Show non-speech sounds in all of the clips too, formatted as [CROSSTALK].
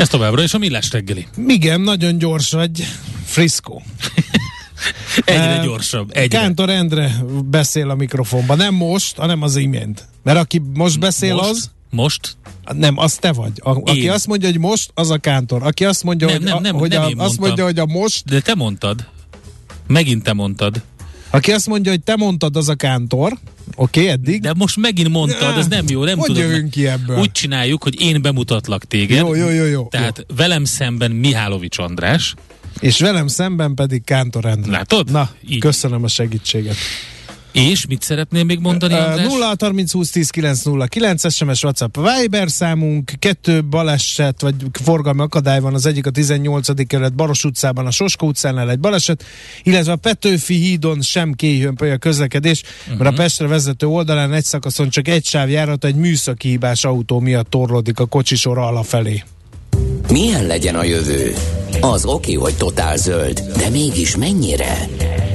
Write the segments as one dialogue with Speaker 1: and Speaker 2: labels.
Speaker 1: Ez továbbra is a millás reggeli.
Speaker 2: Igen, nagyon gyors vagy. Frisco. [LAUGHS]
Speaker 1: Egyre
Speaker 2: Eh,
Speaker 1: gyorsabb. Egyre.
Speaker 2: Kántor Endre beszél a mikrofonba. Nem most, hanem az imént. Mert aki most beszél
Speaker 1: most,
Speaker 2: az,
Speaker 1: Most?
Speaker 2: nem, az te vagy. A, aki azt mondja, hogy most, az a Kántor. Aki azt mondja,
Speaker 1: Nem,
Speaker 2: hogy,
Speaker 1: nem,
Speaker 2: a,
Speaker 1: nem,
Speaker 2: hogy
Speaker 1: nem
Speaker 2: a, azt
Speaker 1: mondtam.
Speaker 2: mondja, hogy a most,
Speaker 1: De te mondtad. Megint te mondtad.
Speaker 2: aki azt mondja, hogy te mondtad, az a Kántor. Oké, okay, eddig.
Speaker 1: De most megint mondtad, ez nem jó, nem
Speaker 2: hogy
Speaker 1: tudom.
Speaker 2: jövünk ki ebből?
Speaker 1: Úgy csináljuk, hogy én bemutatlak téged.
Speaker 2: Jó, jó, jó, jó.
Speaker 1: Tehát velem szemben Mihálovics András.
Speaker 2: És velem szemben pedig Kántor Endre.
Speaker 1: Látod?
Speaker 2: Na,
Speaker 1: Így.
Speaker 2: köszönöm a segítséget.
Speaker 1: És mit szeretnél még mondani, András?
Speaker 2: 0 30 20 10 909 SMS WhatsApp Viber számunk, kettő baleset vagy forgalmi akadály van, az egyik a 18. kerület Baros utcában, a Soska utcánál egy baleset, illetve a Petőfi hídon sem kéjön a közlekedés, uh-huh. mert a Pestre vezető oldalán egy szakaszon csak egy sáv járat, egy műszaki hibás autó miatt torlódik a kocsisor alafelé.
Speaker 3: Milyen legyen a jövő? Az oké, hogy totál zöld, de mégis mennyire?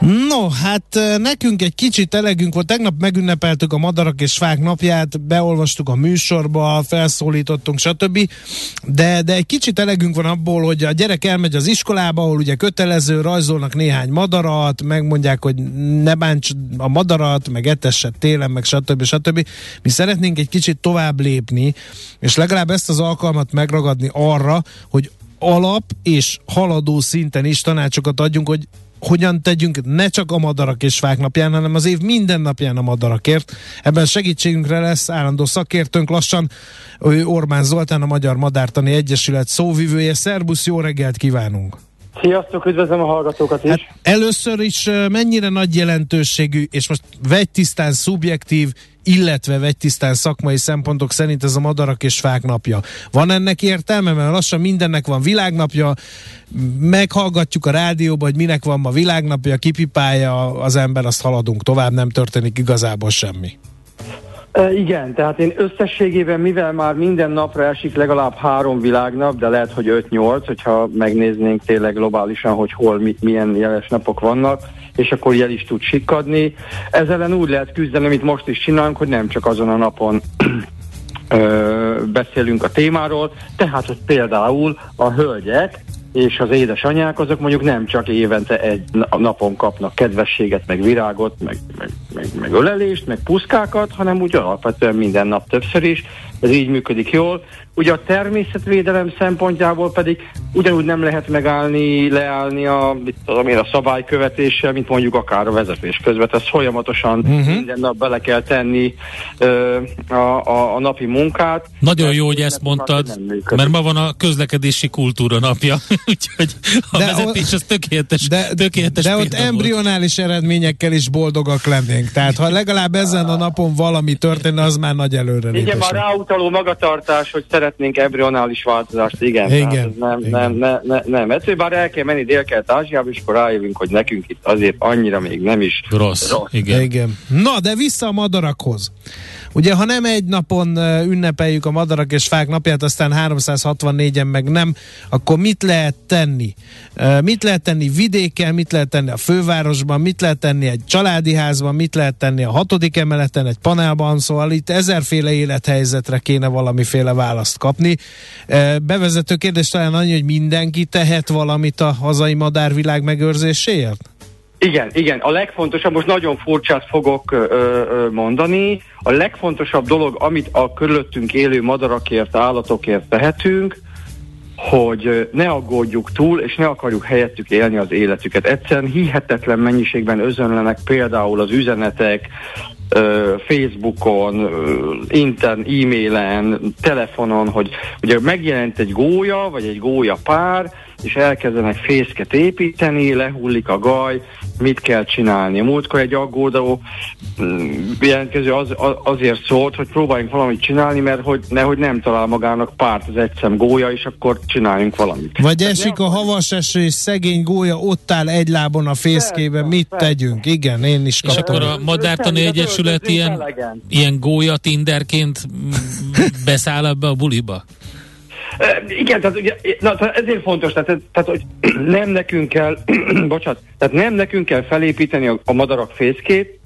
Speaker 2: No, hát nekünk egy kicsit elegünk volt. Tegnap megünnepeltük a madarak és fák napját, beolvastuk a műsorba, felszólítottunk, stb. De, de egy kicsit elegünk van abból, hogy a gyerek elmegy az iskolába, ahol ugye kötelező, rajzolnak néhány madarat, megmondják, hogy ne bánts a madarat, meg etesset télen, meg stb. stb. Mi szeretnénk egy kicsit tovább lépni, és legalább ezt az alkalmat megragadni arra, hogy alap és haladó szinten is tanácsokat adjunk, hogy hogyan tegyünk ne csak a madarak és fák napján, hanem az év minden napján a madarakért. Ebben segítségünkre lesz állandó szakértőnk lassan, ő Orbán Zoltán, a Magyar Madártani Egyesület szóvivője. Szerbusz, jó reggelt kívánunk!
Speaker 4: Sziasztok, üdvözlöm a hallgatókat is.
Speaker 2: Hát először is mennyire nagy jelentőségű, és most vegytisztán szubjektív, illetve vegytisztán szakmai szempontok szerint ez a madarak és fák napja. Van ennek értelme, mert lassan mindennek van világnapja, meghallgatjuk a rádióban, hogy minek van ma világnapja, kipipálja az ember, azt haladunk tovább, nem történik igazából semmi.
Speaker 4: Igen, tehát én összességében, mivel már minden napra esik legalább három világnap, de lehet, hogy 5-8, hogyha megnéznénk tényleg globálisan, hogy hol mit, milyen jeles napok vannak, és akkor jel is tud sikkadni. Ezzel ellen úgy lehet küzdeni, amit most is csinálunk, hogy nem csak azon a napon [CLEARS THROAT] ö, beszélünk a témáról, tehát hogy például a hölgyek és az édesanyák azok mondjuk nem csak évente egy na- napon kapnak kedvességet, meg virágot, meg, meg, meg, meg ölelést, meg puszkákat, hanem úgy alapvetően minden nap többször is. Ez így működik jól. Ugye a természetvédelem szempontjából pedig ugyanúgy nem lehet megállni, leállni a, mit tudom én, a szabálykövetéssel, mint mondjuk akár a vezetés közben. Tehát folyamatosan uh-huh. minden nap bele kell tenni ö, a, a, a napi munkát.
Speaker 1: Nagyon jó, hogy
Speaker 4: Ez
Speaker 1: ezt mondtad, mert ma van a közlekedési kultúra napja, [LAUGHS] úgyhogy a
Speaker 2: De
Speaker 1: vezetés az tökéletes,
Speaker 2: De,
Speaker 1: tökéletes
Speaker 2: de ott
Speaker 1: példa volt.
Speaker 2: embrionális eredményekkel is boldogak lennénk. Tehát ha legalább ezen a napon valami történne, az már nagy előrelépés.
Speaker 4: Igen, már ráutaló magatartás, hogy szeretnénk embrionális változást, igen.
Speaker 2: Igen,
Speaker 4: tehát ez nem,
Speaker 2: igen.
Speaker 4: nem, ne, ne, nem. Egyszerűen bár el kell menni Dél-Kelet-Ázsiába, és akkor rájövünk, hogy nekünk itt azért annyira még nem is
Speaker 1: Rossz,
Speaker 4: Rossz.
Speaker 1: igen.
Speaker 2: Igen. Na, de vissza a madarakhoz. Ugye, ha nem egy napon ünnepeljük a madarak és fák napját, aztán 364-en meg nem, akkor mit lehet tenni? Mit lehet tenni vidéken, mit lehet tenni a fővárosban, mit lehet tenni egy családi házban, mit lehet tenni a hatodik emeleten, egy panelban, szóval itt ezerféle élethelyzetre kéne valamiféle választ kapni. Bevezető kérdés talán annyi, hogy mindenki tehet valamit a hazai madárvilág megőrzéséért?
Speaker 4: Igen, igen. A legfontosabb, most nagyon furcsát fogok ö, ö, mondani, a legfontosabb dolog, amit a körülöttünk élő madarakért, állatokért tehetünk, hogy ne aggódjuk túl, és ne akarjuk helyettük élni az életüket. Egyszerűen hihetetlen mennyiségben özönlenek például az üzenetek, Facebookon, inten, e-mailen, telefonon, hogy ugye megjelent egy gólya, vagy egy gólya pár, és elkezdenek fészket építeni, lehullik a gaj, mit kell csinálni. Múltkor egy aggódó mm, jelentkező az, az, azért szólt, hogy próbáljunk valamit csinálni, mert hogy nehogy nem talál magának párt az egyszem gólya, és akkor csináljunk valamit.
Speaker 2: Vagy esik a havas eső, és szegény gólya ott áll egy lábon a fészkében, mit persze. tegyünk? Igen, én is
Speaker 1: kaptam. És akkor a Madártani Egyesület ilyen, ilyen gólya tinderként beszáll ebbe a buliba?
Speaker 4: Igen, tehát ugye, na, tehát ezért fontos, tehát, tehát hogy [CLEARS THROAT] nem nekünk kell, [CLEARS THROAT] bocsánat, tehát nem nekünk kell felépíteni a, a madarak fészkét,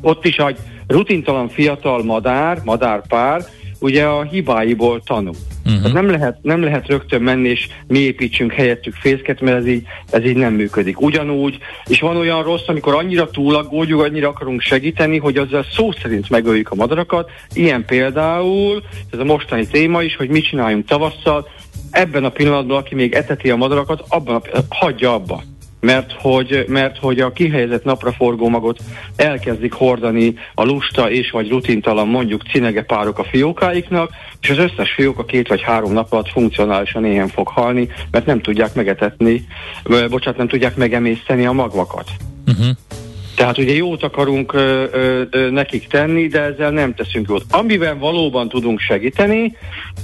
Speaker 4: ott is egy rutintalan fiatal madár, madárpár, ugye a hibáiból tanul. Uh-huh. Tehát nem lehet, nem lehet rögtön menni és mi építsünk helyettük fészket, mert ez így, ez így nem működik. Ugyanúgy, és van olyan rossz, amikor annyira túlaggódjuk, annyira akarunk segíteni, hogy azzal szó szerint megöljük a madarakat. Ilyen például, ez a mostani téma is, hogy mit csináljunk tavasszal, ebben a pillanatban, aki még eteti a madarakat, abban a, hagyja abba mert hogy, mert hogy a kihelyezett napraforgó magot elkezdik hordani a lusta és vagy rutintalan mondjuk cinege párok a fiókáiknak, és az összes fióka két vagy három nap alatt funkcionálisan éhen fog halni, mert nem tudják megetetni, bocsánat, nem tudják megemészteni a magvakat. Uh-huh. Tehát ugye jót akarunk ö, ö, ö, nekik tenni, de ezzel nem teszünk jót. Amiben valóban tudunk segíteni,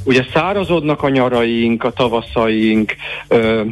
Speaker 4: ugye szárazodnak a nyaraink, a tavaszaink, ö,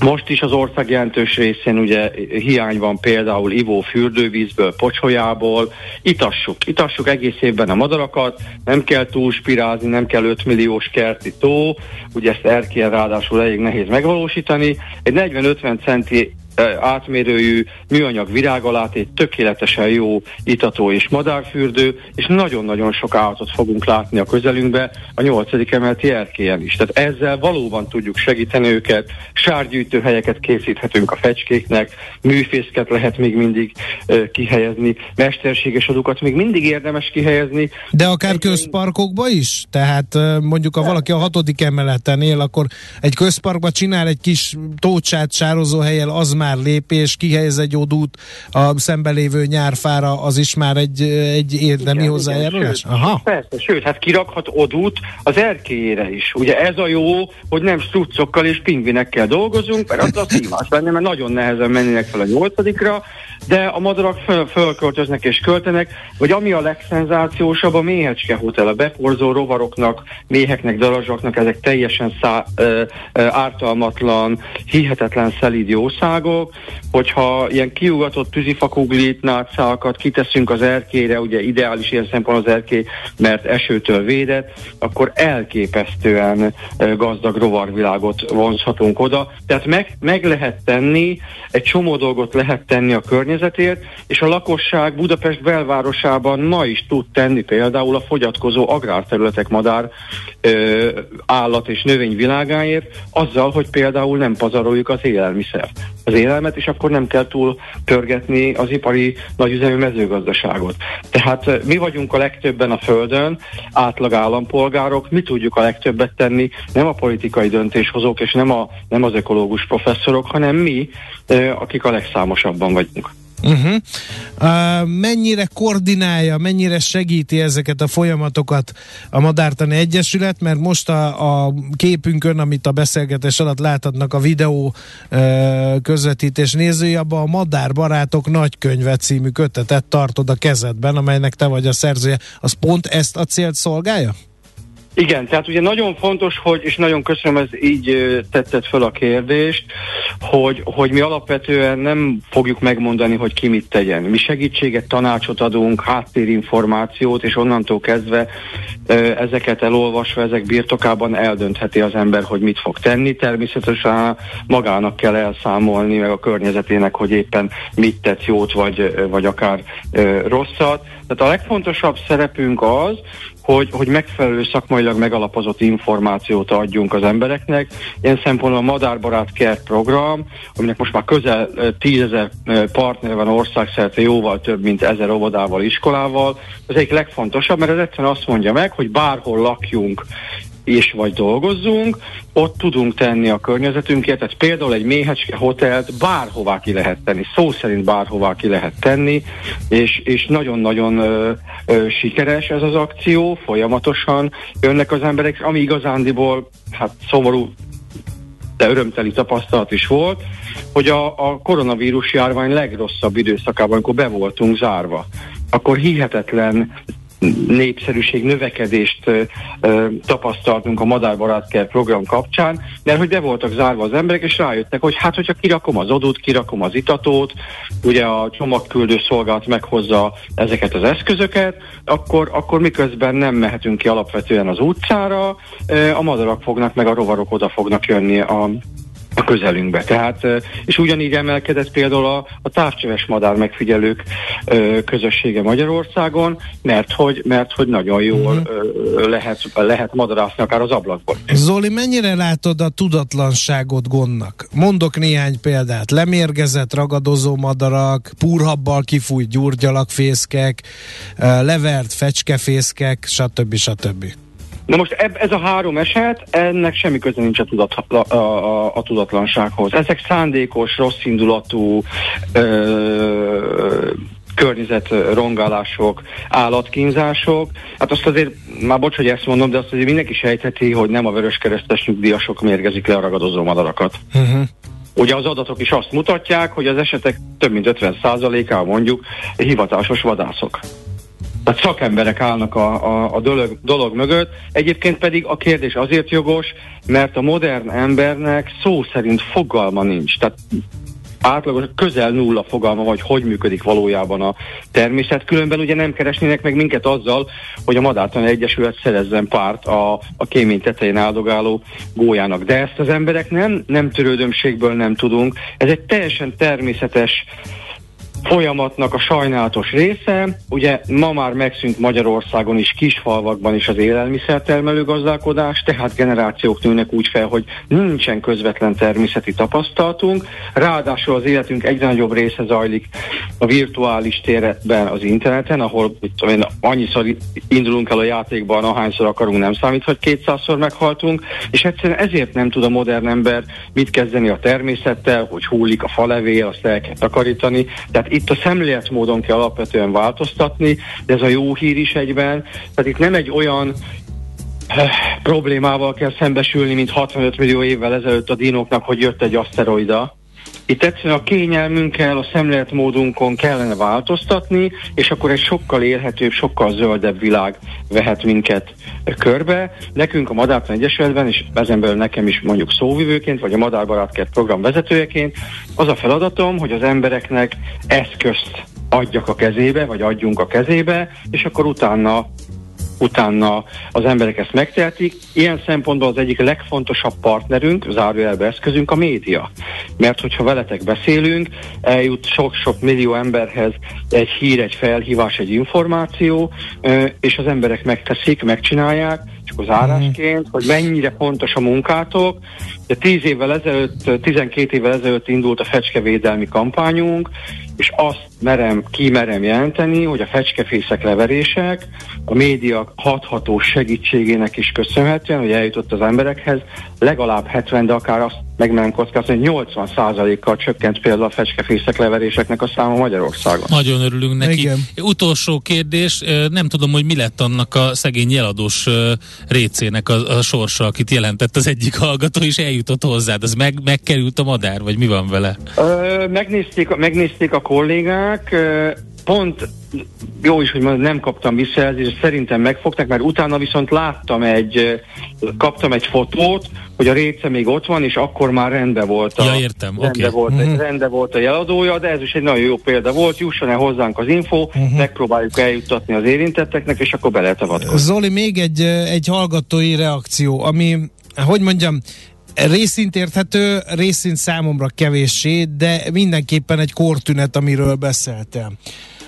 Speaker 4: most is az ország jelentős részén ugye hiány van például ivó fürdővízből, pocsolyából. Itassuk, itassuk egész évben a madarakat, nem kell túlspirázni, nem kell 5 milliós kerti tó, ugye ezt erkélyen ráadásul elég nehéz megvalósítani. Egy 40-50 centi átmérőjű műanyag virágalát, egy tökéletesen jó itató és madárfürdő, és nagyon-nagyon sok állatot fogunk látni a közelünkbe a 8. emeleti erkélyen is. Tehát ezzel valóban tudjuk segíteni őket, sárgyűjtőhelyeket készíthetünk a fecskéknek, műfészket lehet még mindig uh, kihelyezni, mesterséges adukat még mindig érdemes kihelyezni.
Speaker 2: De akár közparkokba is? Tehát mondjuk, ha valaki a hatodik emeleten él, akkor egy közparkba csinál egy kis tócsát sározó helyel, az már már lépés, kihelyez egy odút a szembelévő nyárfára, az is már egy, egy érdemi hozzájárulás?
Speaker 4: Sőt, Aha. Persze, sőt, hát kirakhat odút az erkélyére is. Ugye ez a jó, hogy nem struccokkal és pingvinekkel dolgozunk, mert az a szívás benne, mert nagyon nehezen mennének fel a nyolcadikra, de a madarak föl, fölköltöznek és költenek, vagy ami a legszenzációsabb, a Méhecske Hotel, a beporzó rovaroknak, méheknek, darazsaknak, ezek teljesen szá, ö, ö, ártalmatlan, hihetetlen szelíd jószágok, hogyha ilyen kiugatott tűzifakuglit, nátszákat kiteszünk az erkére, ugye ideális ilyen szempont az erkély, mert esőtől védett, akkor elképesztően gazdag rovarvilágot vonzhatunk oda. Tehát meg, meg lehet tenni, egy csomó dolgot lehet tenni a környezetért, és a lakosság Budapest belvárosában ma is tud tenni például a fogyatkozó agrárterületek madár ö, állat és növényvilágáért, azzal, hogy például nem pazaroljuk az élelmiszert. Az élelmet, és akkor nem kell túl pörgetni az ipari nagyüzemű mezőgazdaságot. Tehát mi vagyunk a legtöbben a Földön, átlag állampolgárok, mi tudjuk a legtöbbet tenni, nem a politikai döntéshozók, és nem, a, nem az ökológus professzorok, hanem mi, akik a legszámosabban vagyunk.
Speaker 2: Uh-huh. Uh, mennyire koordinálja, mennyire segíti ezeket a folyamatokat a Madártani Egyesület, mert most a, a képünkön, amit a beszélgetés alatt láthatnak a videó uh, közvetítés nézői, abban a Madár Barátok nagykönyve című kötetet tartod a kezedben, amelynek te vagy a szerzője. Az pont ezt a célt szolgálja?
Speaker 4: Igen, tehát ugye nagyon fontos, hogy, és nagyon köszönöm, ez így tetted föl a kérdést, hogy, hogy mi alapvetően nem fogjuk megmondani, hogy ki mit tegyen. Mi segítséget, tanácsot adunk, háttérinformációt, és onnantól kezdve ezeket elolvasva, ezek birtokában eldöntheti az ember, hogy mit fog tenni. Természetesen magának kell elszámolni, meg a környezetének, hogy éppen mit tett jót, vagy, vagy akár rosszat. Tehát a legfontosabb szerepünk az, hogy, hogy megfelelő szakmailag megalapozott információt adjunk az embereknek. Ilyen szempontból a Madárbarát Kert program, aminek most már közel tízezer partner van országszerte, jóval több, mint ezer óvodával, iskolával. Az egyik legfontosabb, mert ez egyszerűen azt mondja meg, hogy bárhol lakjunk és vagy dolgozzunk, ott tudunk tenni a környezetünkért, tehát például egy méhecske hotelt bárhová ki lehet tenni, szó szerint bárhová ki lehet tenni, és, és nagyon-nagyon ö, ö, sikeres ez az akció, folyamatosan jönnek az emberek, ami igazándiból, hát szomorú, de örömteli tapasztalat is volt, hogy a, a koronavírus járvány legrosszabb időszakában, amikor be voltunk zárva, akkor hihetetlen népszerűség növekedést ö, tapasztaltunk a Madárbarát Care program kapcsán, mert hogy be voltak zárva az emberek, és rájöttek, hogy hát, hogyha kirakom az odót, kirakom az itatót, ugye a csomagküldő szolgálat meghozza ezeket az eszközöket, akkor, akkor miközben nem mehetünk ki alapvetően az utcára, ö, a madarak fognak, meg a rovarok oda fognak jönni a a közelünkbe. Tehát, és ugyanígy emelkedett például a, a távcseves madár megfigyelők ö, közössége Magyarországon, mert hogy, mert hogy nagyon jól uh-huh. ö, lehet, lehet madarászni akár az ablakból.
Speaker 2: Zoli, mennyire látod a tudatlanságot gondnak? Mondok néhány példát. Lemérgezett ragadozó madarak, púrhabbal kifújt gyurgyalakfészkek, levert fecskefészkek, stb. stb.
Speaker 4: Na most eb, ez a három eset, ennek semmi köze nincs a, tudat, a, a, a tudatlansághoz. Ezek szándékos, rosszindulatú ö, környezetrongálások, állatkínzások. Hát azt azért, már bocs, hogy ezt mondom, de azt azért mindenki sejtheti, hogy nem a vöröskeresztes nyugdíjasok mérgezik le a ragadozó madarakat. Uh-huh. Ugye az adatok is azt mutatják, hogy az esetek több mint 50%-ával mondjuk hivatásos vadászok. Tehát szakemberek állnak a, a, a dolog, dolog mögött. Egyébként pedig a kérdés azért jogos, mert a modern embernek szó szerint fogalma nincs. Tehát átlagos közel nulla fogalma, hogy hogy működik valójában a természet. Különben ugye nem keresnének meg minket azzal, hogy a Madártan Egyesület szerezzen párt a, a kémény tetején áldogáló gólyának. De ezt az emberek nem, nem törődömségből nem tudunk. Ez egy teljesen természetes folyamatnak a sajnálatos része. Ugye ma már megszűnt Magyarországon is kisfalvakban is az élelmiszertermelő gazdálkodás, tehát generációk nőnek úgy fel, hogy nincsen közvetlen természeti tapasztalatunk. Ráadásul az életünk egyre nagyobb része zajlik a virtuális térben az interneten, ahol én, annyiszor indulunk el a játékban, ahányszor akarunk, nem számít, hogy kétszázszor meghaltunk, és egyszerűen ezért nem tud a modern ember mit kezdeni a természettel, hogy hullik a falevél, azt el kell takarítani. Tehát itt a szemléletmódon kell alapvetően változtatni, de ez a jó hír is egyben, tehát itt nem egy olyan eh, problémával kell szembesülni, mint 65 millió évvel ezelőtt a dinóknak, hogy jött egy aszteroida, itt egyszerűen a kényelmünkkel, a szemléletmódunkon kellene változtatni, és akkor egy sokkal élhetőbb, sokkal zöldebb világ vehet minket körbe. Nekünk a Madártan Egyesületben, és ezen belül nekem is mondjuk szóvivőként, vagy a Madárbarátkert program vezetőjeként, az a feladatom, hogy az embereknek eszközt adjak a kezébe, vagy adjunk a kezébe, és akkor utána utána az emberek ezt megtehetik. Ilyen szempontból az egyik legfontosabb partnerünk, zárójelbe eszközünk a média. Mert hogyha veletek beszélünk, eljut sok-sok millió emberhez egy hír, egy felhívás, egy információ, és az emberek megteszik, megcsinálják, csak az árásként, hogy mennyire fontos a munkátok. De 10 évvel ezelőtt, 12 évvel ezelőtt indult a fecskevédelmi kampányunk, és azt merem, kimerem jelenteni, hogy a fecskefészek leverések a média hatható segítségének is köszönhetően, hogy eljutott az emberekhez, legalább 70, de akár azt megmerem kockázni, hogy 80%-kal csökkent például a fecskefészek leveréseknek a száma Magyarországon.
Speaker 1: Nagyon örülünk neki. Igen. Utolsó kérdés, nem tudom, hogy mi lett annak a szegény jeladós récének a, a sorsa, akit jelentett az egyik hallgató, és eljutott hozzád. Az meg, megkerült a madár, vagy mi van vele?
Speaker 4: Ö, megnézték, megnézték a kollégák, pont jó is, hogy nem kaptam visszajelzést, szerintem megfogták, mert utána viszont láttam egy, kaptam egy fotót, hogy a réce még ott van, és akkor már rendben volt a,
Speaker 1: ja, értem.
Speaker 4: Rende,
Speaker 1: okay.
Speaker 4: volt, mm-hmm. rende volt a jeladója, de ez is egy nagyon jó példa volt, jusson el hozzánk az info, mm-hmm. megpróbáljuk eljuttatni az érintetteknek, és akkor be lehet avatkozni.
Speaker 2: Zoli, még egy, egy hallgatói reakció, ami, hogy mondjam, részint érthető, részint számomra kevéssé, de mindenképpen egy kortünet, amiről beszéltem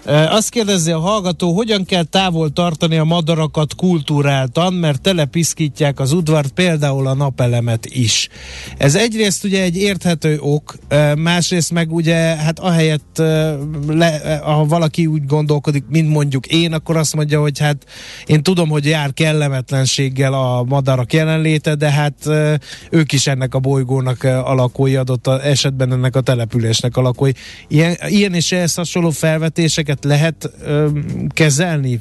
Speaker 2: Azt kérdezi a hallgató, hogyan kell távol tartani a madarakat kultúráltan, mert telepiszkítják az udvart, például a napelemet is. Ez egyrészt ugye egy érthető ok, másrészt meg ugye, hát ahelyett, le, ha valaki úgy gondolkodik, mint mondjuk én, akkor azt mondja, hogy hát én tudom, hogy jár kellemetlenséggel a madarak jelenléte, de hát ők is ennek a bolygónak alakói adott esetben ennek a településnek alakói. Ilyen, ilyen és ehhez hasonló felvetéseket lehet ö, kezelni?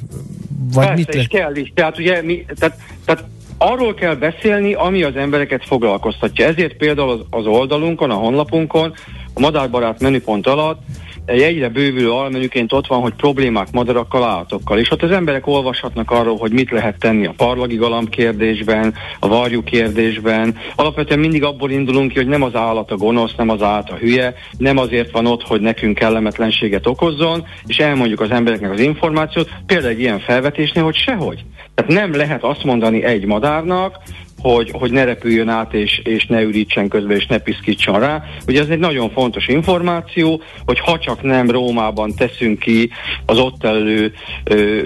Speaker 4: Vagy Persze, mit le- és kell is. Tehát ugye mi, tehát, tehát arról kell beszélni, ami az embereket foglalkoztatja. Ezért például az, az oldalunkon, a honlapunkon, a madárbarát menüpont alatt egyre bővülő almenüként ott van, hogy problémák madarakkal, állatokkal. És ott az emberek olvashatnak arról, hogy mit lehet tenni a parlagi galamb kérdésben, a varjú kérdésben. Alapvetően mindig abból indulunk ki, hogy nem az állat a gonosz, nem az állat a hülye, nem azért van ott, hogy nekünk kellemetlenséget okozzon, és elmondjuk az embereknek az információt, például egy ilyen felvetésnél, hogy sehogy. Tehát nem lehet azt mondani egy madárnak, hogy, hogy ne repüljön át, és, és ne ürítsen közben, és ne piszkítson rá. Ugye ez egy nagyon fontos információ, hogy ha csak nem Rómában teszünk ki az ott elő ö,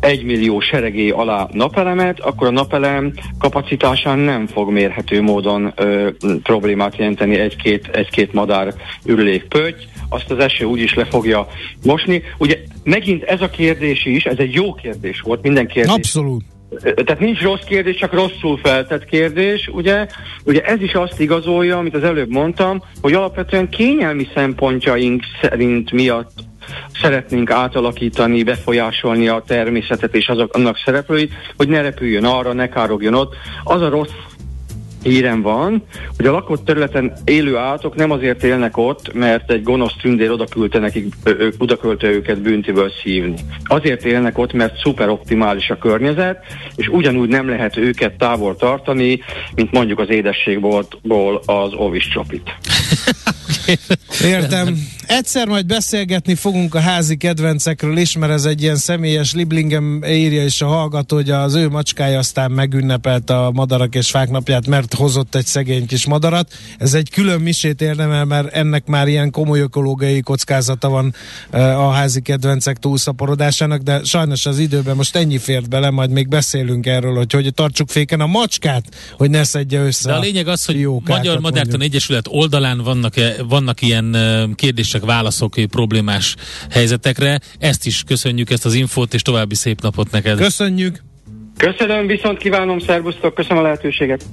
Speaker 4: egymillió seregé alá napelemet, akkor a napelem kapacitásán nem fog mérhető módon ö, problémát jelenteni egy-két, egy-két madár ürülékpötty, azt az eső úgyis le fogja mosni. Ugye megint ez a kérdés is, ez egy jó kérdés volt, minden kérdés.
Speaker 2: Abszolút
Speaker 4: tehát nincs rossz kérdés, csak rosszul feltett kérdés, ugye? Ugye ez is azt igazolja, amit az előbb mondtam, hogy alapvetően kényelmi szempontjaink szerint miatt szeretnénk átalakítani, befolyásolni a természetet és azok, annak szereplőit, hogy ne repüljön arra, ne károgjon ott. Az a rossz hírem van, hogy a lakott területen élő állatok nem azért élnek ott, mert egy gonosz tündér odaküldte nekik, odaküldte őket büntiből szívni. Azért élnek ott, mert szuper optimális a környezet, és ugyanúgy nem lehet őket távol tartani, mint mondjuk az édességból az ovis csopit. [LAUGHS]
Speaker 2: Értem. Egyszer majd beszélgetni fogunk a házi kedvencekről is, mert ez egy ilyen személyes Liblingem írja is a hallgató, hogy az ő macskája aztán megünnepelt a madarak és fák napját, mert hozott egy szegény kis madarat. Ez egy külön misét érdemel, mert ennek már ilyen komoly ökológiai kockázata van a házi kedvencek túlszaporodásának, de sajnos az időben most ennyi fért bele, majd még beszélünk erről, hogy hogy tartsuk féken a macskát, hogy ne szedje össze.
Speaker 1: De a lényeg az, hogy Magyar Madártan Egyesület oldalán vannak, vannak ilyen kérdések, válaszok problémás helyzetekre. Ezt is köszönjük, ezt az infót, és további szép napot neked.
Speaker 2: Köszönjük!
Speaker 4: Köszönöm, viszont kívánom, szervusztok, köszönöm a lehetőséget.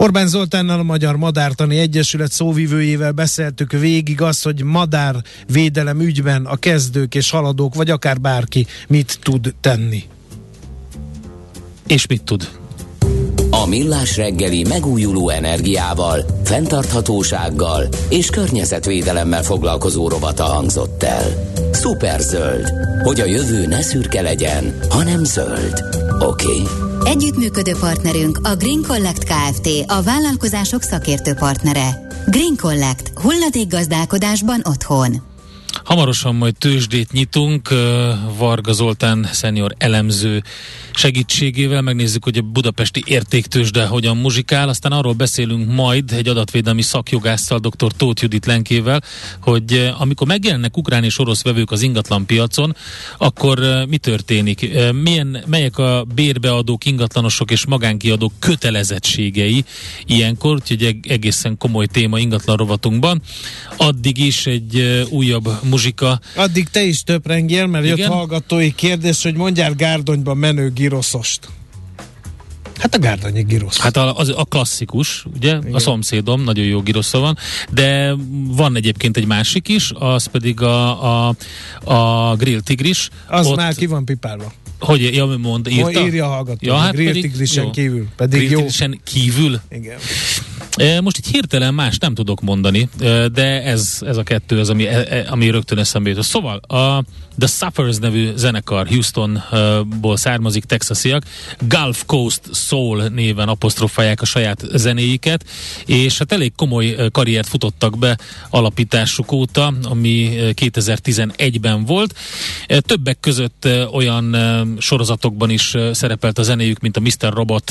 Speaker 2: Orbán Zoltánnal a Magyar Madártani Egyesület szóvivőjével beszéltük végig azt, hogy madárvédelem ügyben a kezdők és haladók, vagy akár bárki mit tud tenni.
Speaker 1: És mit tud?
Speaker 3: A Millás reggeli megújuló energiával, fenntarthatósággal és környezetvédelemmel foglalkozó rovata hangzott el. zöld, hogy a jövő ne szürke legyen, hanem zöld. Oké. Okay.
Speaker 5: Együttműködő partnerünk a Green Collect Kft. a vállalkozások szakértő partnere. Green Collect. gazdálkodásban otthon.
Speaker 1: Hamarosan majd tőzsdét nyitunk, Varga Zoltán szenior elemző segítségével megnézzük, hogy a budapesti értéktősde hogyan muzsikál, aztán arról beszélünk majd egy adatvédelmi szakjogásszal, dr. Tóth Judit Lenkével, hogy amikor megjelennek ukrán és orosz vevők az ingatlan piacon, akkor mi történik? Milyen, melyek a bérbeadók, ingatlanosok és magánkiadók kötelezettségei ilyenkor, úgyhogy egészen komoly téma ingatlan rovatunkban. Addig is egy újabb muzsika.
Speaker 2: Addig te is töprengjél, mert Igen? jött hallgatói kérdés, hogy mondjál Gárdonyban menő giroszost. Hát a Gárdonyi girosz.
Speaker 1: Hát a, az, a klasszikus, ugye? Igen. A szomszédom, nagyon jó girosza van, de van egyébként egy másik is, az pedig a, a, a Grill Tigris.
Speaker 2: Az Ott, már ki van pipálva.
Speaker 1: Hogy, ja, mond, írta?
Speaker 2: Írja a hallgató. Ja, hát Grill Tigrisen kívül. Pedig Grill
Speaker 1: jó. kívül?
Speaker 2: Igen.
Speaker 1: Most egy hirtelen más nem tudok mondani, de ez, ez a kettő az, ami, e, e, ami rögtön eszembe jut. Szóval a The Suffers nevű zenekar Houstonból származik, texasiak, Gulf Coast Soul néven apostrofálják a saját zenéiket, és hát elég komoly karriert futottak be alapításuk óta, ami 2011-ben volt. Többek között olyan sorozatokban is szerepelt a zenéjük, mint a Mr. Robot,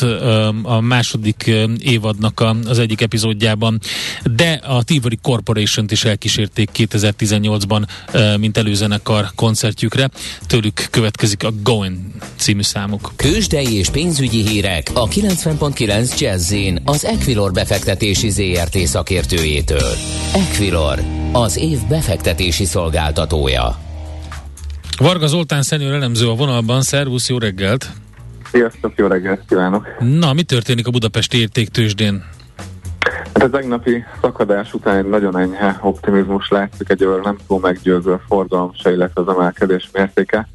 Speaker 1: a második évadnak az egyik második epizódjában, de a Tivoli Corporation-t is elkísérték 2018-ban, mint előzenekar koncertjükre. Tőlük következik a Going című számuk.
Speaker 3: Kősdei és pénzügyi hírek a 90.9 jazz az Equilor befektetési ZRT szakértőjétől. Equilor, az év befektetési szolgáltatója.
Speaker 1: Varga Zoltán szenyor elemző a vonalban, szervusz, jó reggelt!
Speaker 6: Sziasztok, jó reggelt kívánok!
Speaker 1: Na, mi történik a Budapesti értéktősdén?
Speaker 6: Hát a tegnapi szakadás után egy nagyon enyhe optimizmus látszik, egy nem túl meggyőző forgalom se, illetve az emelkedés mértéke.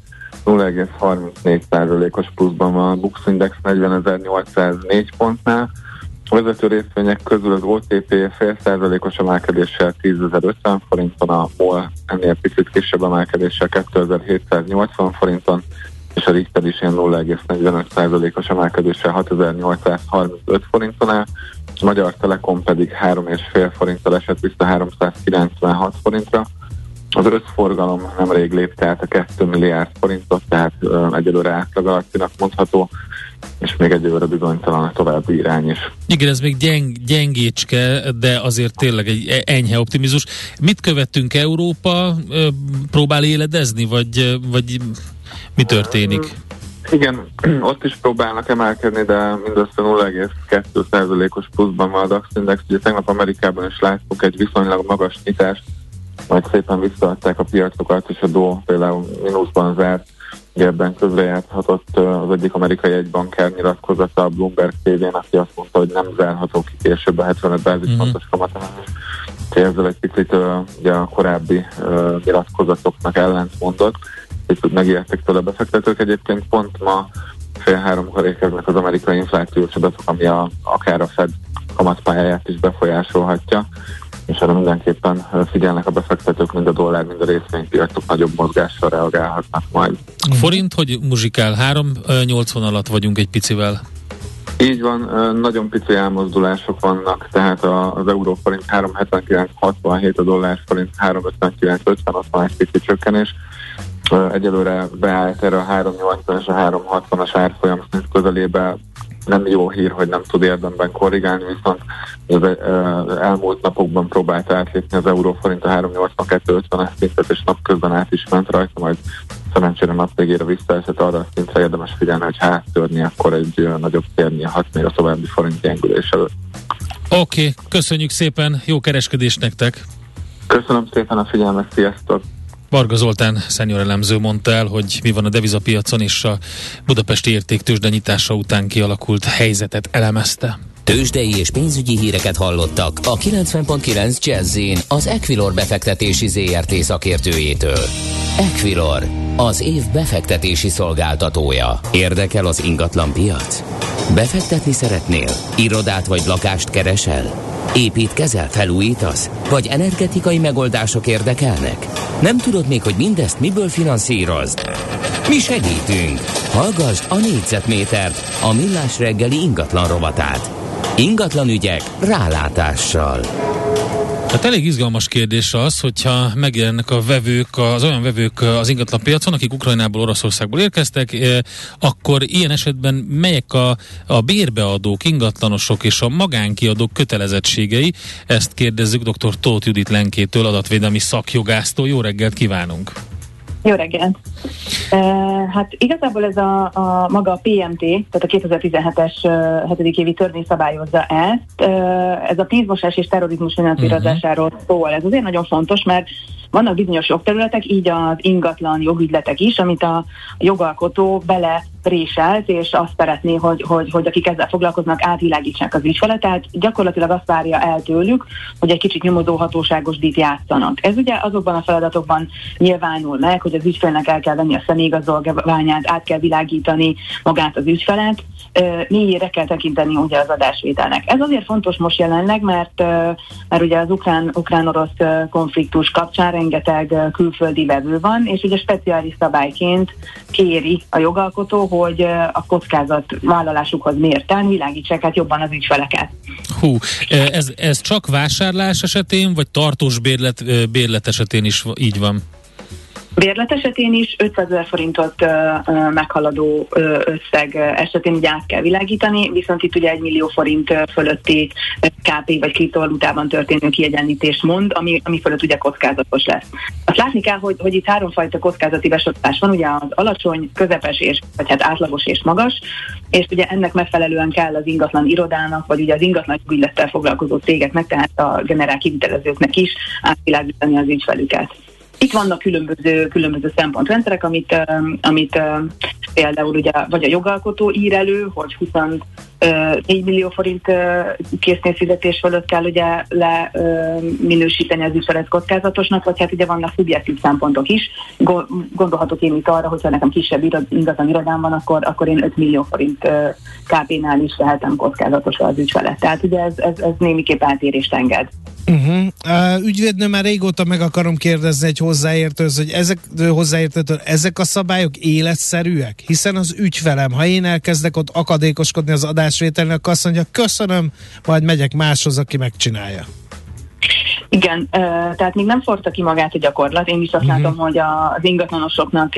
Speaker 6: 0,34%-os pluszban van a Bux Index 40.804 pontnál, a vezető részvények közül az OTP fél százalékos emelkedéssel 10.050 forinton, a MOL ennél picit kisebb emelkedéssel 2780 forinton, és a Richter is ilyen 0,45 százalékos emelkedéssel 6835 forinton áll, a Magyar Telekom pedig 3,5 forinttal esett vissza 396 forintra. Az összforgalom nemrég lépte át a 2 milliárd forintot, tehát egyelőre átlag alattinak mondható és még egy óra bizonytalan a további irány is.
Speaker 1: Igen, ez még gyeng, gyengécske, de azért tényleg egy e- enyhe optimizmus. Mit követtünk Európa? Próbál éledezni, vagy, vagy mi történik?
Speaker 6: Igen, [CLEARS THROAT] ott is próbálnak emelkedni, de mindössze 0,2%-os pluszban van a DAX Index. Ugye tegnap Amerikában is láttuk egy viszonylag magas nyitást, majd szépen visszaadták a piacokat, és a DO például mínuszban zárt Ugye ebben közrejáthatott az egyik amerikai egybanker nyilatkozata a Bloomberg tv aki azt mondta, hogy nem zárható ki később a 75 bázispontos mm-hmm. kamatemelés. Ezzel egy picit ugye a korábbi uh, nyilatkozatoknak ellent mondott, és megijedtek tőle a befektetők. Egyébként pont ma fél háromkor érkeznek az amerikai inflációs adatok, ami a, akár a Fed kamatpályáját is befolyásolhatja és erre mindenképpen figyelnek a befektetők, mind a dollár, mind a részvénypiacok nagyobb mozgással reagálhatnak majd.
Speaker 1: A forint, hogy muzsikál? 3-80 alatt vagyunk egy picivel.
Speaker 6: Így van, nagyon pici elmozdulások vannak, tehát az euró forint 3,79,67, a dollár forint 3,59,50, ott van egy pici csökkenés. Egyelőre beállt erre a 3,80 és a 3,60-as árfolyam közelébe nem jó hír, hogy nem tud érdemben korrigálni, viszont az elmúlt napokban próbált átlépni az euróforint a 382-50-es szintet, és napközben át is ment rajta, majd szerencsére nap végére visszaesett arra a szintre érdemes figyelni, hogy háttörni, akkor egy nagyobb térni hat még a további forint gyengülés előtt.
Speaker 1: Oké, okay, köszönjük szépen, jó kereskedést nektek!
Speaker 6: Köszönöm szépen a figyelmet, sziasztok!
Speaker 1: Varga Zoltán szenior elemző mondta el, hogy mi van a devizapiacon, és a budapesti értéktősde nyitása után kialakult helyzetet elemezte.
Speaker 3: Tőzsdei és pénzügyi híreket hallottak a 90.9 jazz az Equilor befektetési ZRT szakértőjétől. Equilor, az év befektetési szolgáltatója. Érdekel az ingatlan piac? Befektetni szeretnél? Irodát vagy lakást keresel? Építkezel, felújítasz? Vagy energetikai megoldások érdekelnek? Nem tudod még, hogy mindezt miből finanszírozd? Mi segítünk! Hallgassd a négyzetmétert, a millás reggeli ingatlan rovatát. Ingatlan ügyek rálátással.
Speaker 1: Hát elég izgalmas kérdés az, hogyha megjelennek a vevők, az olyan vevők az ingatlan piacon, akik Ukrajnából, Oroszországból érkeztek, eh, akkor ilyen esetben melyek a, a bérbeadók, ingatlanosok és a magánkiadók kötelezettségei? Ezt kérdezzük dr. Tóth Judit Lenkétől, adatvédelmi szakjogásztól. Jó reggelt kívánunk!
Speaker 7: Jó reggelt! hát igazából ez a, a maga a PMT, tehát a 2017-es 7. évi törvény szabályozza ezt. ez a pénzmosás és terrorizmus finanszírozásáról uh-huh. szól. Ez azért nagyon fontos, mert vannak bizonyos jogterületek, így az ingatlan jogügyletek is, amit a jogalkotó bele préselt, és azt szeretné, hogy, hogy, hogy akik ezzel foglalkoznak, átvilágítsák az ügyfelet, tehát gyakorlatilag azt várja el tőlük, hogy egy kicsit nyomozó hatóságos díjt játszanak. Ez ugye azokban a feladatokban nyilvánul meg, hogy az ügyfélnek el kell venni a személyigazolványát, át kell világítani magát az ügyfelet, mélyére kell tekinteni ugye az adásvételnek. Ez azért fontos most jelenleg, mert, mert ugye az ukrán, ukrán-orosz konfliktus kapcsán rengeteg külföldi vevő van, és ugye speciális szabályként kéri a jogalkotó, hogy a kockázat vállalásukhoz mérten világítsák át jobban az ügyfeleket.
Speaker 1: Hú, ez, ez csak vásárlás esetén, vagy tartós bérlet, bérlet esetén is így van?
Speaker 7: Bérlet esetén is 500 ezer forintot ö, ö, meghaladó ö, összeg esetén ugye át kell világítani, viszont itt ugye 1 millió forint fölötti KP vagy kriptovalutában történő kiegyenlítés mond, ami, ami fölött ugye kockázatos lesz. Azt látni kell, hogy, hogy itt háromfajta kockázati besorolás van, ugye az alacsony, közepes és vagy hát átlagos és magas, és ugye ennek megfelelően kell az ingatlan irodának, vagy ugye az ingatlan ügylettel foglalkozó cégeknek, tehát a generál kivitelezőknek is átvilágítani az ügyfelüket. Itt vannak különböző, különböző szempontrendszerek, amit, amit például ugye vagy a jogalkotó ír elő, hogy 24 millió forint készpénzfizetés fölött kell ugye le minősíteni az ügyfelet kockázatosnak, vagy hát ugye vannak szubjektív szempontok is. Gondolhatok én itt arra, hogyha nekem kisebb ingatlan irodám van, akkor, akkor én 5 millió forint KP-nál is lehetem kockázatos az ügyfelet. Tehát ugye ez, ez, ez némiképp eltérést enged.
Speaker 2: Uh-huh. Uh, ügyvédnő már régóta meg akarom kérdezni egy hozzáértőz, hogy ezek, hozzáértőtől, ezek a szabályok életszerűek? Hiszen az ügyfelem, ha én elkezdek ott akadékoskodni az adásvételnek, azt mondja, köszönöm, majd megyek máshoz, aki megcsinálja.
Speaker 7: Igen, tehát még nem forta ki magát a gyakorlat. Én is azt uh-huh. látom, hogy az ingatlanosoknak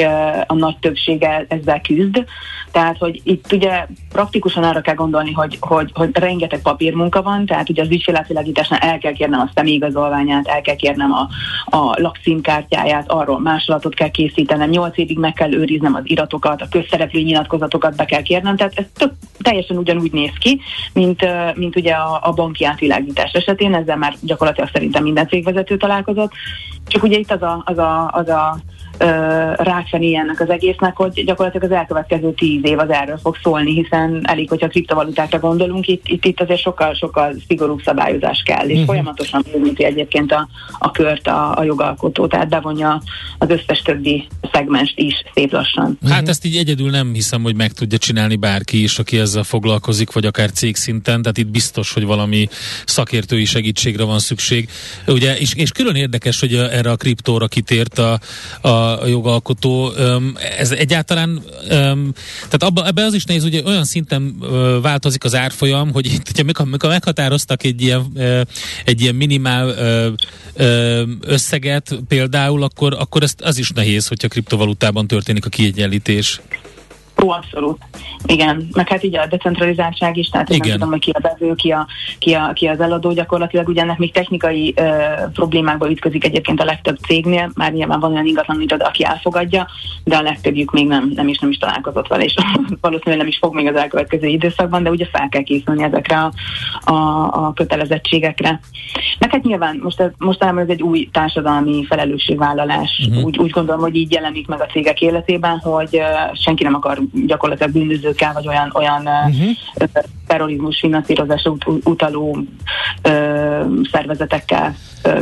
Speaker 7: a nagy többsége ezzel küzd. Tehát, hogy itt ugye praktikusan arra kell gondolni, hogy, hogy, hogy rengeteg papírmunka van, tehát ugye az ügyfélátvilágításnál el kell kérnem a személyigazolványát, el kell kérnem a, a lakszínkártyáját, arról másolatot kell készítenem, nyolc évig meg kell őriznem az iratokat, a közszereplő nyilatkozatokat be kell kérnem, tehát ez tök, teljesen ugyanúgy néz ki, mint, mint ugye a, a banki átvilágítás esetén, ezzel már gyakorlatilag szerintem minden cégvezető találkozott, csak ugye itt az a, az a, az a rákfené ennek az egésznek, hogy gyakorlatilag az elkövetkező tíz év az erről fog szólni, hiszen elég, hogyha kriptovalutákra gondolunk, itt, itt, itt azért sokkal, sokkal szigorúbb szabályozás kell, és uh-huh. folyamatosan bővíti egyébként a, a kört a, a jogalkotó, tehát bevonja az összes többi szegmenst is szép lassan.
Speaker 1: Hát uh-huh. ezt így egyedül nem hiszem, hogy meg tudja csinálni bárki is, aki ezzel foglalkozik, vagy akár cégszinten, tehát itt biztos, hogy valami szakértői segítségre van szükség. Ugye, és, és külön érdekes, hogy erre a kriptóra kitért a, a a jogalkotó. Ez egyáltalán, tehát abba, ebbe az is nehéz, hogy olyan szinten változik az árfolyam, hogy itt, mikor, mikor meghatároztak egy ilyen, egy ilyen minimál összeget például, akkor, akkor ezt, az is nehéz, hogyha kriptovalutában történik a kiegyenlítés.
Speaker 7: Ó, abszolút. Igen, meg hát így a decentralizáltság is, tehát Igen. nem tudom, hogy ki a bevő, ki, a, ki, a, ki az eladó, gyakorlatilag ugye ennek még technikai ö, problémákba ütközik egyébként a legtöbb cégnél, már nyilván van olyan ingatlan iroda, aki elfogadja, de a legtöbbjük még nem, nem is nem is találkozott vele, és [LAUGHS] valószínűleg nem is fog még az elkövetkező időszakban, de ugye fel kell készülni ezekre a, a, a kötelezettségekre. Meg hát nyilván most, ez, most ez egy új társadalmi felelősségvállalás, uh-huh. úgy, úgy gondolom, hogy így jelenik meg a cégek életében, hogy uh, senki nem akar gyakorlatilag bűnözőkkel, vagy olyan, olyan uh-huh. terrorizmus finanszírozásra ut- utaló ö, szervezetekkel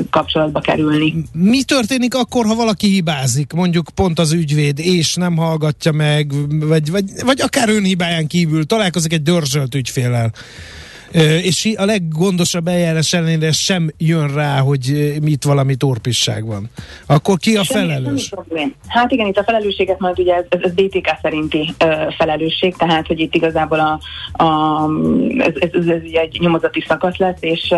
Speaker 7: kapcsolatba kerülni.
Speaker 2: Mi történik akkor, ha valaki hibázik, mondjuk pont az ügyvéd, és nem hallgatja meg, vagy, vagy, vagy akár önhibáján kívül találkozik egy dörzsölt ügyfélel? És a leggondosabb eljárás ellenére sem jön rá, hogy mit valami torpisság van. Akkor ki a felelős?
Speaker 7: Hát igen, itt a felelősséget majd ugye ez, ez BTK szerinti felelősség, tehát hogy itt igazából a, a, ez, ez, ez, egy nyomozati szakasz lesz, és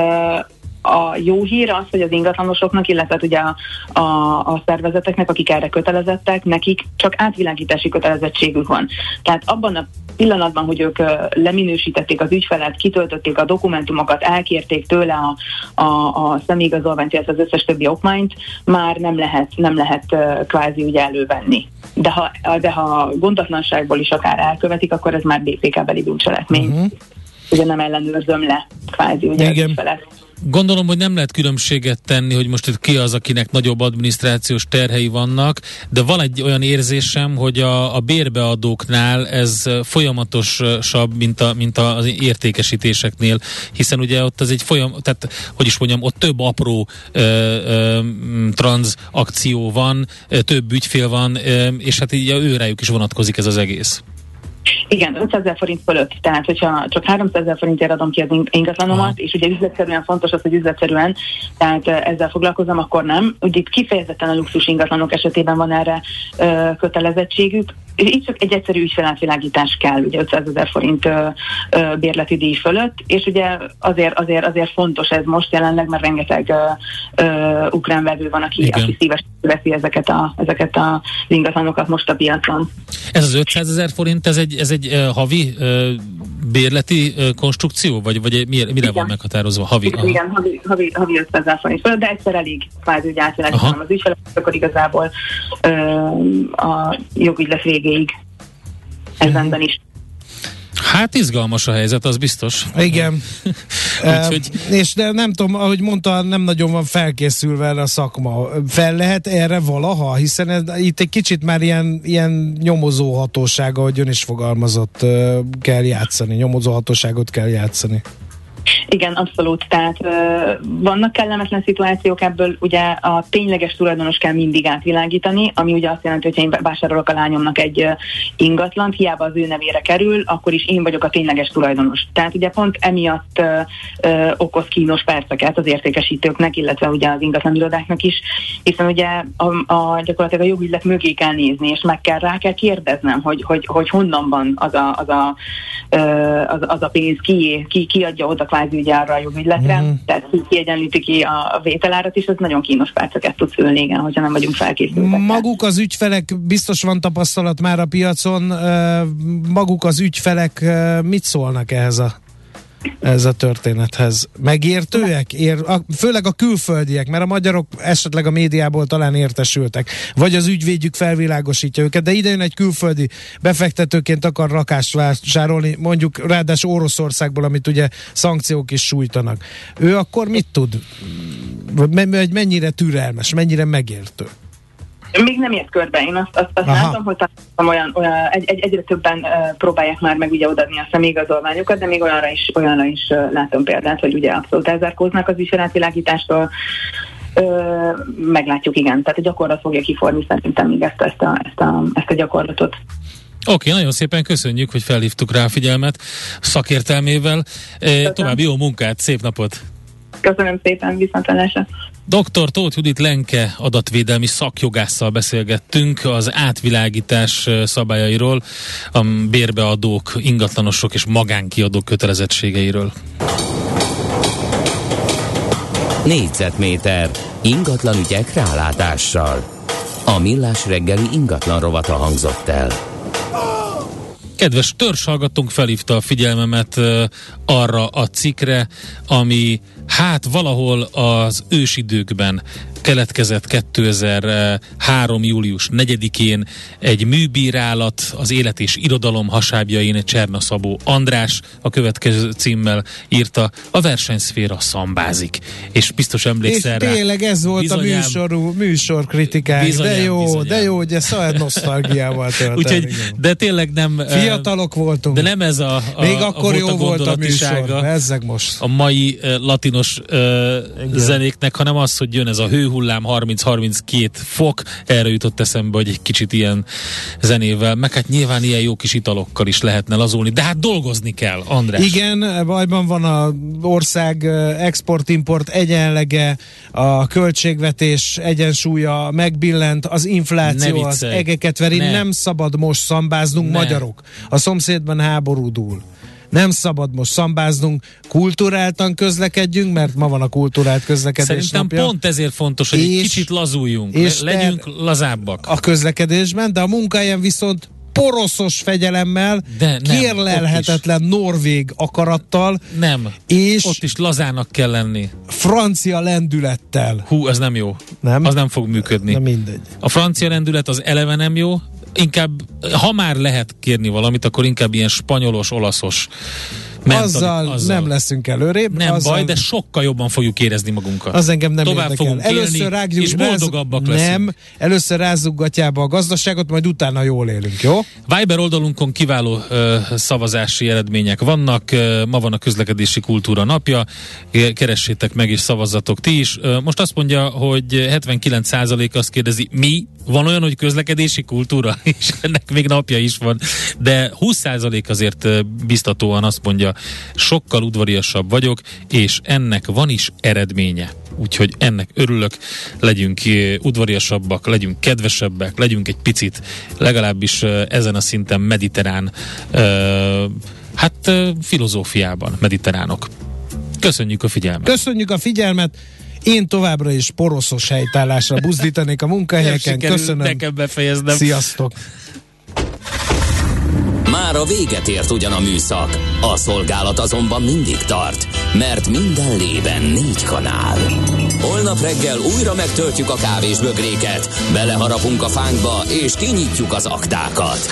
Speaker 7: a jó hír az, hogy az ingatlanosoknak, illetve ugye a, a, a szervezeteknek, akik erre kötelezettek, nekik csak átvilágítási kötelezettségük van. Tehát abban a pillanatban, hogy ők leminősítették az ügyfelet, kitöltötték a dokumentumokat, elkérték tőle a, a, a személyigazolványt, illetve az összes többi okmányt, már nem lehet, nem lehet kvázi ugye elővenni. De ha, de ha gondatlanságból is akár elkövetik, akkor ez már BPK-beli bűncselekmény. Uh-huh. Ugye nem ellenőrzöm le kvázi ugye Igen. az ügyfelet.
Speaker 1: Gondolom, hogy nem lehet különbséget tenni, hogy most itt ki az, akinek nagyobb adminisztrációs terhei vannak, de van egy olyan érzésem, hogy a, a bérbeadóknál ez folyamatosabb, mint, a, mint az értékesítéseknél, hiszen ugye ott az egy folyam, tehát hogy is mondjam, ott több apró ö, ö, tranzakció van, több ügyfél van, ö, és hát így őrájuk is vonatkozik ez az egész.
Speaker 7: Igen, 500 ezer forint fölött. Tehát, hogyha csak 300 ezer forintért adom ki az ingatlanomat, Aha. és ugye üzletszerűen fontos az, hogy üzletszerűen, tehát ezzel foglalkozom, akkor nem. Ugye itt kifejezetten a luxus ingatlanok esetében van erre ö, kötelezettségük. itt csak egy egyszerű ügyfelátvilágítás kell, ugye 500 ezer forint ö, ö, bérleti díj fölött, és ugye azért, azért, azért fontos ez most jelenleg, mert rengeteg ö, ö, ukrán vevő van, aki, aki szívesen veszi ezeket a, ezeket a ingatlanokat most a piacon.
Speaker 1: Ez az 500 ezer forint, ez egy, ez egy uh, havi uh, bérleti uh, konstrukció, vagy, vagy mire, mire van meghatározva? Havi,
Speaker 7: igen, igen havi, havi, havi 500 ezer forint fölött, de egyszer elég kvázi, hogy átvilágítanom az ügyfelet, akkor igazából ö, a jogügylet végéig ez mhm. is.
Speaker 1: Hát izgalmas a helyzet, az biztos.
Speaker 2: Igen. [LAUGHS] Úgyhogy... és de nem tudom, ahogy mondta, nem nagyon van felkészülve erre a szakma. Fel lehet erre valaha? Hiszen ez, itt egy kicsit már ilyen, ilyen nyomozó hatósága, ahogy ön is fogalmazott, kell játszani. Nyomozó hatóságot kell játszani.
Speaker 7: Igen, abszolút. Tehát vannak kellemetlen szituációk, ebből ugye a tényleges tulajdonos kell mindig átvilágítani, ami ugye azt jelenti, hogy én vásárolok a lányomnak egy ingatlant, hiába az ő nevére kerül, akkor is én vagyok a tényleges tulajdonos. Tehát ugye pont emiatt okoz kínos perceket az értékesítőknek, illetve ugye az irodáknak is, hiszen ugye a, a, gyakorlatilag a jogügylet mögé kell nézni, és meg kell rá kell kérdeznem, hogy, hogy, hogy honnan van az a, az a, az, az a pénz, ki, ki, ki adja oda kvázi ugye arra a jogügyletre, mm. tehát ki kiegyenlíti ki a vételárat is, ez nagyon kínos perceket tud szülni, igen, hogyha nem vagyunk felkészültek.
Speaker 2: Maguk az ügyfelek, biztos van tapasztalat már a piacon, maguk az ügyfelek mit szólnak ehhez a ez a történethez. Megértőek? Ér, a, főleg a külföldiek, mert a magyarok esetleg a médiából talán értesültek, vagy az ügyvédjük felvilágosítja őket, de ide jön egy külföldi befektetőként akar rakást vásárolni, mondjuk ráadásul Oroszországból, amit ugye szankciók is sújtanak. Ő akkor mit tud? Mennyire türelmes, mennyire megértő?
Speaker 7: Még nem ért körbe, én azt, azt, azt látom, hogy olyan, olyan egy, egy, egyre többen uh, próbálják már meg ugye odaadni a személyigazolványokat, de még olyanra is, olyanra is uh, látom példát, hogy ugye abszolút elzárkóznak az viseletvilágítástól, uh, meglátjuk, igen. Tehát a gyakorlat fogja kiforni szerintem még ezt, ezt, a, ezt, a, ezt a gyakorlatot.
Speaker 1: Oké, okay, nagyon szépen köszönjük, hogy felhívtuk rá a figyelmet szakértelmével. Köszönöm. További jó munkát, szép napot!
Speaker 7: Köszönöm szépen, viszontlátásra!
Speaker 1: Dr. Tóth Judit Lenke adatvédelmi szakjogásszal beszélgettünk az átvilágítás szabályairól, a bérbeadók, ingatlanosok és magánkiadók kötelezettségeiről.
Speaker 3: Négyzetméter ingatlan ügyek rálátással. A millás reggeli ingatlan rovata hangzott el.
Speaker 1: Kedves hallgatónk felhívta a figyelmemet arra a cikre, ami hát valahol az ősidőkben keletkezett 2003. július 4-én egy műbírálat az élet és irodalom hasábjain Csernaszabó András a következő címmel írta a versenyszféra szambázik. És biztos emlékszel
Speaker 2: és tényleg ez volt bizonyám, a műsorú, műsorkritikák. Bizonyám, de jó, bizonyám. de jó, ugye szajad nosztalgiával tölt [LAUGHS]
Speaker 1: Úgyhogy, De tényleg nem...
Speaker 2: Fiatalok voltunk.
Speaker 1: De nem ez a, a
Speaker 2: Még akkor a jó volt a műsor, ezzeg most.
Speaker 1: A mai latinos uh, zenéknek, hanem az, hogy jön ez a hő hullám 30-32 fok, erre jutott eszembe, hogy egy kicsit ilyen zenével, meg hát nyilván ilyen jó kis italokkal is lehetne lazulni, de hát dolgozni kell, András.
Speaker 2: Igen, bajban van a ország export-import egyenlege, a költségvetés egyensúlya megbillent, az infláció az egeket veri, ne. nem szabad most szambáznunk ne. magyarok. A szomszédban háború dúl nem szabad most szambáznunk, kulturáltan közlekedjünk, mert ma van a kulturált közlekedés
Speaker 1: Szerintem
Speaker 2: napja.
Speaker 1: pont ezért fontos, hogy és, kicsit lazuljunk, és legyünk lazábbak.
Speaker 2: A közlekedésben, de a munkáján viszont poroszos fegyelemmel, de nem, kérlelhetetlen norvég akarattal.
Speaker 1: Nem, és ott is lazának kell lenni.
Speaker 2: Francia lendülettel.
Speaker 1: Hú, ez nem jó. Nem? Az nem fog működni.
Speaker 2: Nem mindegy.
Speaker 1: A francia lendület az eleve nem jó, inkább, ha már lehet kérni valamit, akkor inkább ilyen spanyolos, olaszos
Speaker 2: azzal, azzal nem leszünk előrébb.
Speaker 1: Nem
Speaker 2: azzal,
Speaker 1: baj, de sokkal jobban fogjuk érezni magunkat.
Speaker 2: Az engem nem
Speaker 1: Tovább érdekel. fogunk először élni, rágjuk, és boldogabbak leszünk. Nem,
Speaker 2: először rázzuk gatyába a gazdaságot, majd utána jól élünk, jó?
Speaker 1: Viber oldalunkon kiváló ö, szavazási eredmények vannak. Ö, ma van a közlekedési kultúra napja. Keressétek meg és szavazzatok ti is. Ö, most azt mondja, hogy 79% azt kérdezi, mi? Van olyan, hogy közlekedési kultúra? [LAUGHS] És ennek még napja is van. De 20% azért biztatóan azt mondja, sokkal udvariasabb vagyok, és ennek van is eredménye. úgyhogy ennek örülök, legyünk udvariasabbak, legyünk kedvesebbek, legyünk egy picit legalábbis ezen a szinten mediterrán, hát filozófiában mediterránok. Köszönjük a figyelmet!
Speaker 2: Köszönjük a figyelmet! Én továbbra is poroszos helytállásra buzdítanék a munkahelyeken. Köszönöm.
Speaker 1: Nekem befejeznem.
Speaker 2: Sziasztok!
Speaker 3: Már a véget ért ugyan a műszak, a szolgálat azonban mindig tart, mert minden lében négy kanál. Holnap reggel újra megtöltjük a kávés bögréket, beleharapunk a fánkba és kinyitjuk az aktákat.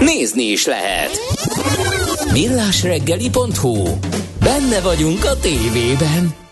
Speaker 3: Nézni is lehet. Millásreggeli.hu Benne vagyunk a tévében.